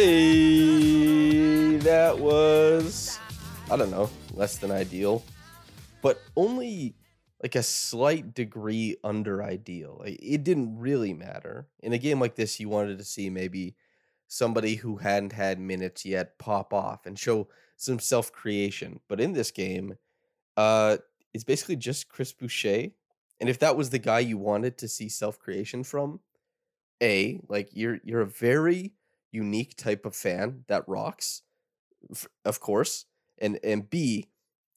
Hey, that was, I don't know, less than ideal, but only like a slight degree under ideal. It didn't really matter. In a game like this, you wanted to see maybe somebody who hadn't had minutes yet pop off and show some self creation. But in this game, uh, it's basically just Chris Boucher. And if that was the guy you wanted to see self creation from, a like you're you're a very unique type of fan that rocks of course and and b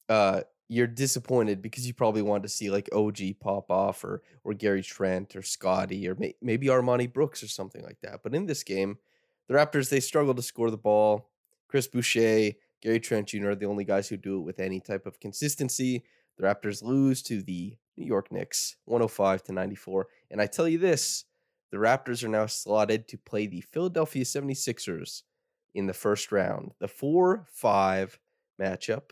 uh you're disappointed because you probably wanted to see like og pop off or or gary trent or scottie or may, maybe armoni brooks or something like that but in this game the raptors they struggle to score the ball. Chris boucher gary trent jr are the only guys who do it with any type of consistency. The raptors lose to the new york knicks 105 to 94 and i tell you this the Raptors are now slotted to play the Philadelphia 76ers in the first round. The 4 5 matchup.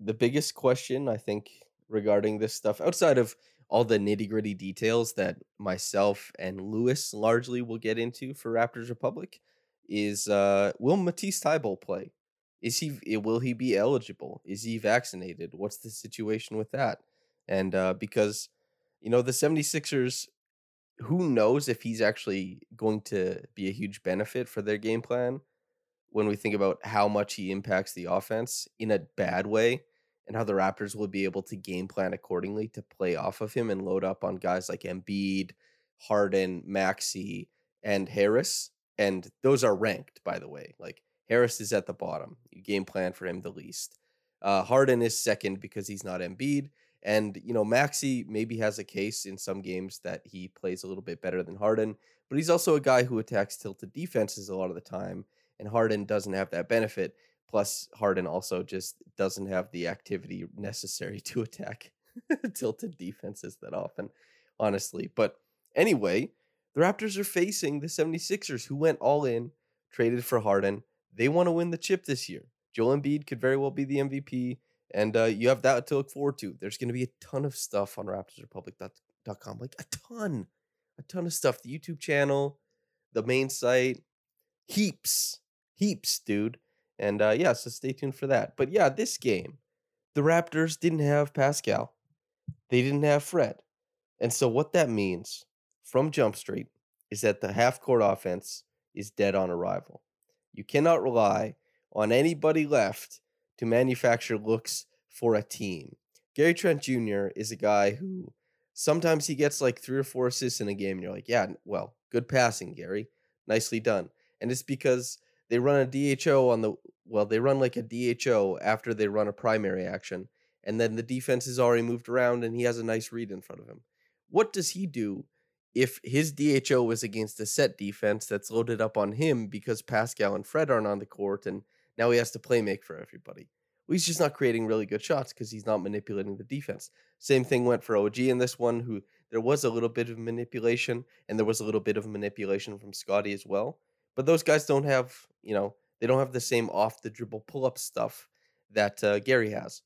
The biggest question, I think, regarding this stuff, outside of all the nitty gritty details that myself and Louis largely will get into for Raptors Republic, is uh, will Matisse Thybulle play? Is he will he be eligible? Is he vaccinated? What's the situation with that? And uh, because you know the 76ers who knows if he's actually going to be a huge benefit for their game plan when we think about how much he impacts the offense in a bad way and how the Raptors will be able to game plan accordingly to play off of him and load up on guys like Embiid, Harden, Maxey, and Harris. And those are ranked, by the way. Like Harris is at the bottom. You game plan for him the least. Uh, Harden is second because he's not Embiid. And, you know, Maxey maybe has a case in some games that he plays a little bit better than Harden, but he's also a guy who attacks tilted defenses a lot of the time. And Harden doesn't have that benefit. Plus, Harden also just doesn't have the activity necessary to attack tilted defenses that often, honestly. But anyway, the Raptors are facing the 76ers, who went all in, traded for Harden. They want to win the chip this year. Joel Embiid could very well be the MVP, and uh, you have that to look forward to. There's going to be a ton of stuff on RaptorsRepublic.com, like a ton, a ton of stuff. The YouTube channel, the main site, heaps, heaps, dude. And uh, yeah, so stay tuned for that. But yeah, this game, the Raptors didn't have Pascal, they didn't have Fred, and so what that means from Jump Street is that the half court offense is dead on arrival. You cannot rely on anybody left to manufacture looks for a team. Gary Trent Jr. is a guy who sometimes he gets like three or four assists in a game, and you're like, yeah, well, good passing, Gary. Nicely done. And it's because they run a DHO on the well, they run like a DHO after they run a primary action, and then the defense is already moved around and he has a nice read in front of him. What does he do if his DHO was against a set defense that's loaded up on him because Pascal and Fred aren't on the court and now he has to play make for everybody? Well, he's just not creating really good shots because he's not manipulating the defense. Same thing went for OG in this one, who there was a little bit of manipulation and there was a little bit of manipulation from Scottie as well. But those guys don't have, you know, they don't have the same off the dribble pull up stuff that uh, Gary has.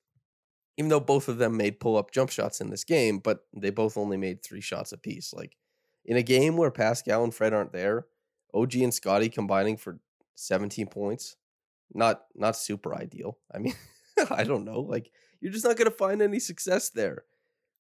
Even though both of them made pull up jump shots in this game, but they both only made three shots apiece. Like In a game where Pascal and Fred aren't there, OG and Scottie combining for 17 points, not not super ideal. I mean, I don't know. Like you're just not going to find any success there.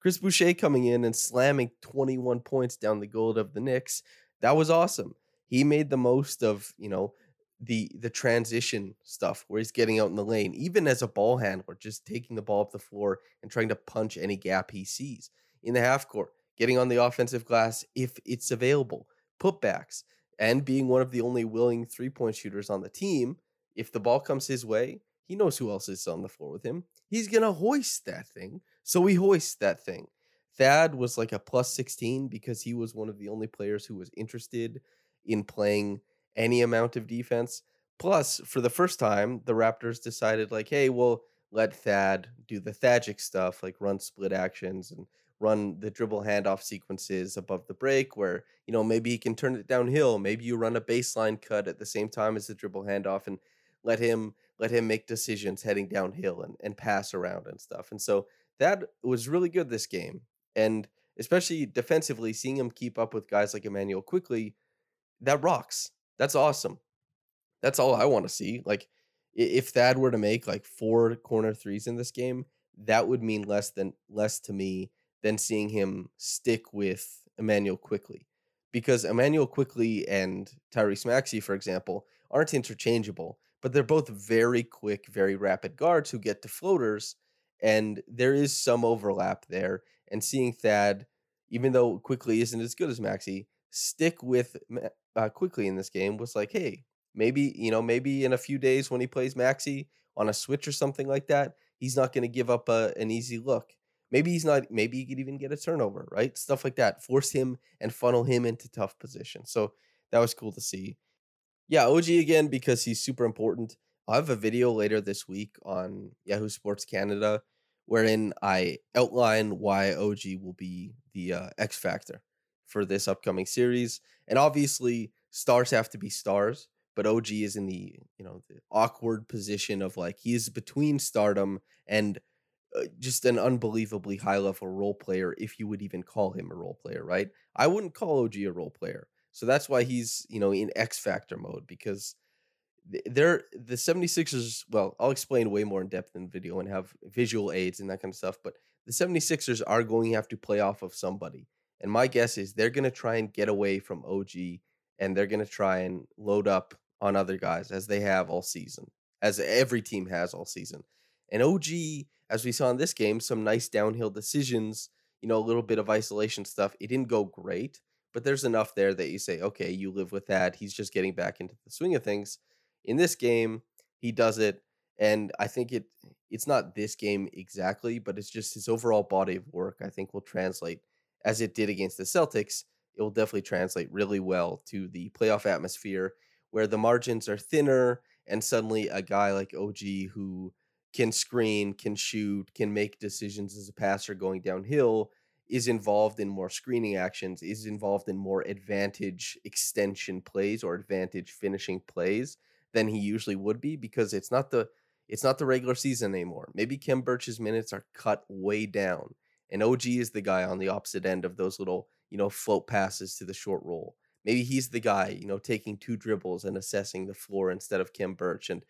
Chris Boucher coming in and slamming 21 points down the goal of the Knicks. That was awesome. He made the most of, you know, the the transition stuff where he's getting out in the lane, even as a ball handler, just taking the ball up the floor and trying to punch any gap he sees in the half court, getting on the offensive glass if it's available, putbacks, and being one of the only willing three point shooters on the team. If the ball comes his way, he knows who else is on the floor with him. He's gonna hoist that thing. So he hoists that thing. Thad was like a plus 16 because he was one of the only players who was interested in playing any amount of defense. Plus, for the first time, the Raptors decided, like, hey, we'll let Thad do the Thagic stuff, like run split actions and run the dribble handoff sequences above the break, where, you know, maybe he can turn it downhill. Maybe you run a baseline cut at the same time as the dribble handoff and let him let him make decisions heading downhill and, and pass around and stuff. And so that was really good this game. And especially defensively, seeing him keep up with guys like Immanuel Quickley, that rocks. That's awesome. That's all I want to see. Like, if Thad were to make like four corner threes in this game, that would mean less than less to me than seeing him stick with Immanuel Quickley. Because Immanuel Quickley and Tyrese Maxey, for example, aren't interchangeable, but they're both very quick, very rapid guards who get to floaters, and there is some overlap there. And seeing Thad, even though Quickley isn't as good as Maxey, stick with uh, Quickley in this game was like, hey, maybe you know, maybe in a few days when he plays Maxey on a switch or something like that, he's not going to give up a, an easy look. Maybe he's not. Maybe he could even get a turnover, right? Stuff like that. Force him and funnel him into tough positions. So that was cool to see. Yeah, OG again because he's super important. I'll have a video later this week on Yahoo Sports Canada wherein I outline why OG will be the uh, X factor for this upcoming series. And obviously, stars have to be stars, but OG is in the you know the awkward position of like he is between stardom and uh, just an unbelievably high level role player, if you would even call him a role player, right? I wouldn't call OG a role player. So that's why he's, you know, in X Factor mode because th- they're the 76ers. Well, I'll explain way more in depth in the video and have visual aids and that kind of stuff. But the 76ers are going to have to play off of somebody. And my guess is they're going to try and get away from OG and they're going to try and load up on other guys as they have all season, as every team has all season. And OG, as we saw in this game, some nice downhill decisions, you know, a little bit of isolation stuff. It didn't go great, but there's enough there that you say, okay, you live with that. He's just getting back into the swing of things. In this game, he does it. And I think it it's not this game exactly, but it's just his overall body of work, I think will translate as it did against the Celtics. It will definitely translate really well to the playoff atmosphere where the margins are thinner and suddenly a guy like OG who can screen, can shoot, can make decisions as a passer going downhill is involved in more screening actions, is involved in more advantage extension plays or advantage finishing plays than he usually would be because it's not the it's not the regular season anymore. Maybe Khem Birch's minutes are cut way down. And OG is the guy on the opposite end of those little, you know, float passes to the short roll. Maybe he's the guy, you know, taking two dribbles and assessing the floor instead of Khem Birch. And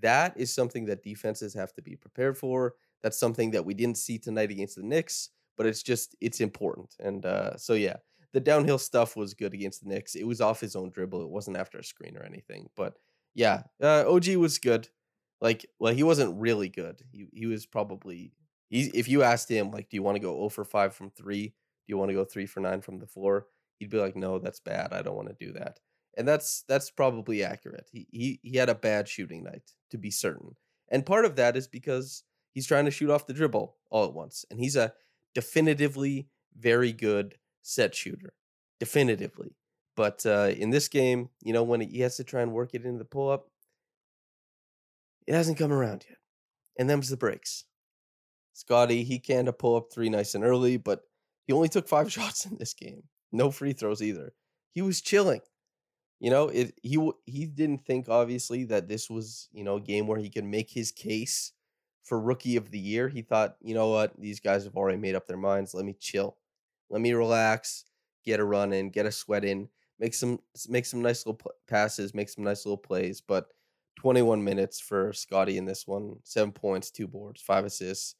that is something that defenses have to be prepared for. That's something that we didn't see tonight against the Knicks, but it's just it's important. And uh, so yeah, the downhill stuff was good against the Knicks. It was off his own dribble. It wasn't after a screen or anything. But yeah, uh, OG was good. Like, well, he wasn't really good. He he was probably he. If you asked him, like, do you want to go 0 for five from three? Do you want to go three for nine from the floor? He'd be like, no, that's bad. I don't want to do that. And that's that's probably accurate. He he he had a bad shooting night to be certain. And part of that is because he's trying to shoot off the dribble all at once. And he's a definitively very good set shooter. Definitively. But uh, in this game, you know, when he has to try and work it into the pull up, it hasn't come around yet. And them's the breaks. Scottie, he can to pull up three nice and early, but he only took five shots in this game. No free throws either. He was chilling. You know, it he he didn't think obviously that this was, you know, a game where he could make his case for rookie of the year. He thought, you know what, these guys have already made up their minds. Let me chill. Let me relax. get a run in, get a sweat in, make some make some nice little passes, make some nice little plays. But 21 minutes for Scottie in this one, seven points, two boards, five assists,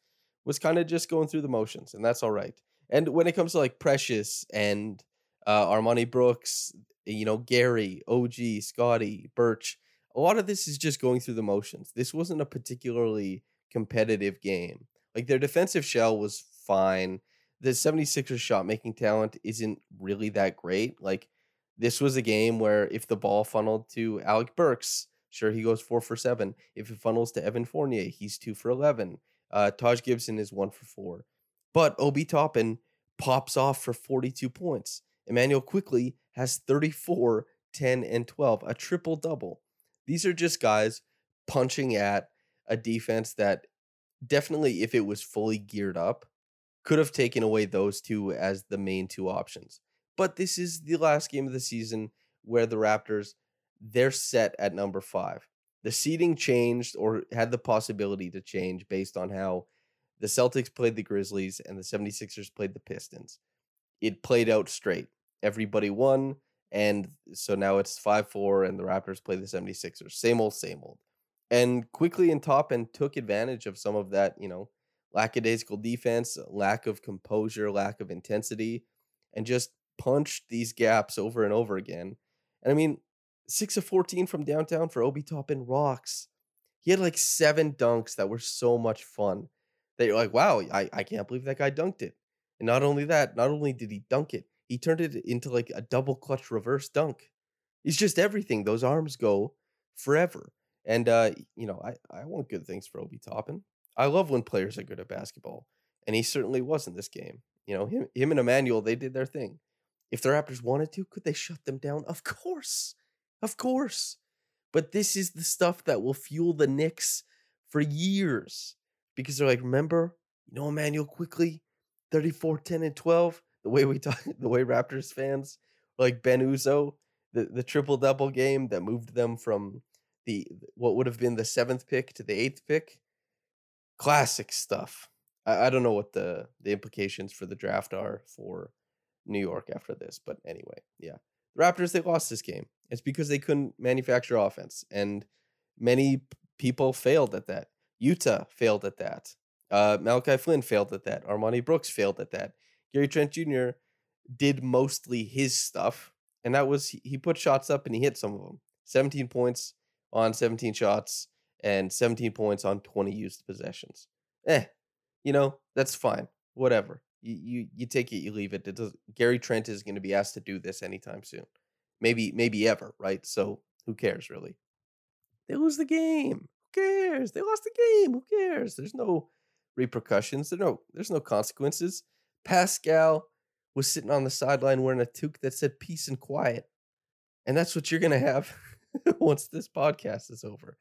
was kind of just going through the motions, and that's all right. And when it comes to like Precious and uh, Armoni Brooks, you know, Gary, OG, Scottie, Birch, a lot of this is just going through the motions. This wasn't a particularly competitive game. Like their defensive shell was fine. The 76ers shot making talent isn't really that great. Like this was a game where if the ball funneled to Alec Burks, sure he goes four for seven. If it funnels to Evan Fournier, he's two for 11. Uh, Taj Gibson is one for four. But Obi Toppin pops off for 42 points. Immanuel Quickley has 34, 10, and 12, a triple double. These are just guys punching at a defense that definitely, if it was fully geared up, could have taken away those two as the main two options. But this is the last game of the season where the Raptors, they're set at number five. The seeding changed or had the possibility to change based on how the Celtics played the Grizzlies and the 76ers played the Pistons. It played out straight. Everybody won. And so now it's 5 4, and the Raptors play the 76ers. Same old, same old. And Quickley and Toppin took advantage of some of that, you know, lackadaisical defense, lack of composure, lack of intensity, and just punched these gaps over and over again. And I mean, 6 of 14 from downtown for Obi Toppin rocks. He had like seven dunks that were so much fun that you're like, wow, I, I can't believe that guy dunked it. And not only that, not only did he dunk it, he turned it into like a double clutch reverse dunk. He's just everything. Those arms go forever. And uh, you know, I, I want good things for Obi Toppin. I love when players are good at basketball. And he certainly was in this game. You know, him him and Immanuel, they did their thing. If the Raptors wanted to, could they shut them down? Of course. Of course. But this is the stuff that will fuel the Knicks for years. Because they're like, remember, you know, Immanuel Quickley, 34, 10, and 12. The way we talk, the way Raptors fans like Ben Uzoh, the, the triple double game that moved them from the what would have been the seventh pick to the eighth pick. Classic stuff. I, I don't know what the the implications for the draft are for New York after this, but anyway, yeah. The Raptors they lost this game. It's because they couldn't manufacture offense, and many people failed at that. Yuta failed at that. Uh, Malachi Flynn failed at that. Armoni Brooks failed at that. Gary Trent Jr. did mostly his stuff, and that was he- he put shots up and he hit some of them. 17 points on 17 shots and 17 points on 20 used possessions. Eh, you know that's fine. Whatever. You you you take it, you leave it. it does, Gary Trent is going to be asked to do this anytime soon. Maybe maybe ever, right? So who cares really? They lose the game. Who cares? They lost the game. Who cares? There's no repercussions. There's no there's no consequences. Pascal was sitting on the sideline wearing a toque that said peace and quiet. And that's what you're gonna have once this podcast is over.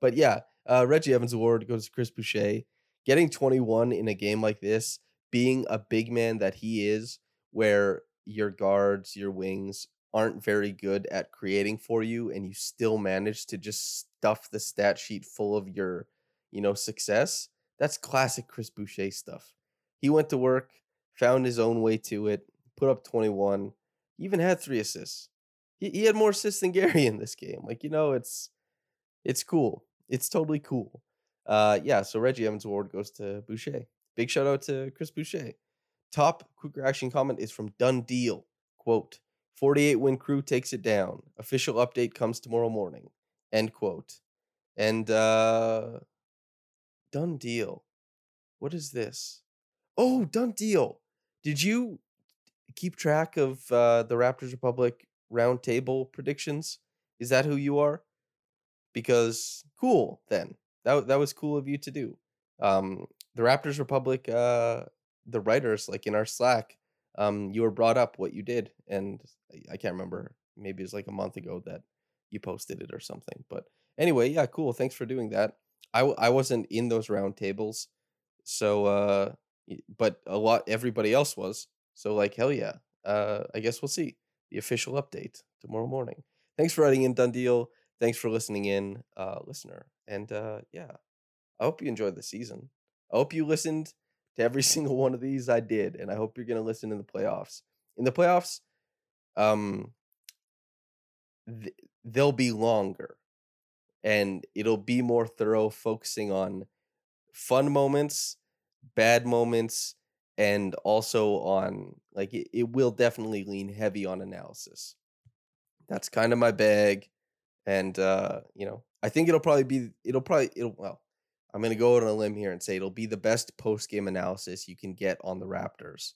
But yeah, uh, Reggie Evans Award goes to Chris Boucher. Getting 21 in a game like this, being a big man that he is, where your guards, your wings aren't very good at creating for you, and you still manage to just stuff the stat sheet full of your, you know, success. That's classic Chris Boucher stuff. He went to work, found his own way to it, put up 21, even had three assists. He, he had more assists than Gary in this game. Like, you know, it's it's cool. It's totally cool. Uh yeah, so Reggie Evans Award goes to Boucher. Big shout out to Chris Boucher. Top quick reaction comment is from Done Deal. Quote, 48 win crew takes it down. Official update comes tomorrow morning. End quote. And uh Done Deal. What is this? Oh, Done Deal. Did you keep track of uh, the Raptors Republic roundtable predictions? Is that who you are? Because cool, then that that was cool of you to do. Um, the Raptors Republic, uh, the writers, like in our Slack, um, you were brought up what you did, and I- I can't remember. Maybe it's like a month ago that you posted it or something. But anyway, yeah, cool. Thanks for doing that. I w- I wasn't in those roundtables, so uh, but a lot everybody else was. So like hell yeah. Uh, I guess we'll see the official update tomorrow morning. Thanks for writing in, Done Deal. Thanks for listening in, uh, listener. And uh, yeah, I hope you enjoyed the season. I hope you listened to every single one of these. I did, and I hope you're gonna listen in the playoffs. in the playoffs, um, th- they'll be longer, and it'll be more thorough, focusing on fun moments, bad moments, and also on like it, it will definitely lean heavy on analysis. That's kind of my bag, and uh, you know, I think it'll probably be it'll probably it'll well. I'm gonna go out on a limb here and say it'll be the best post game analysis you can get on the Raptors.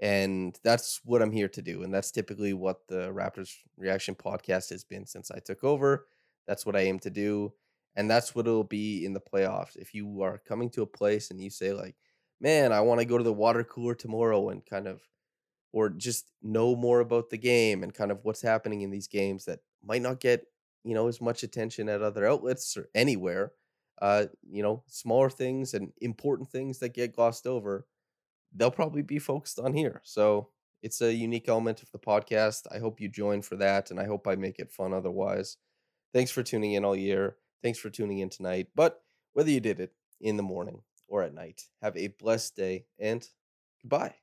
And that's what I'm here to do. And that's typically what the Raptors Reaction podcast has been since I took over. That's what I aim to do. And that's what it'll be in the playoffs. If you are coming to a place and you say, like, man, I want to go to the water cooler tomorrow and kind of, or just know more about the game and kind of what's happening in these games that might not get, you know, as much attention at other outlets or anywhere. Uh, you know, smaller things and important things that get glossed over they'll probably be focused on here. So it's a unique element of the podcast. I hope you join for that, and I hope I make it fun otherwise. Thanks for tuning in all year. Thanks for tuning in tonight. But whether you did it in the morning or at night, have a blessed day and goodbye.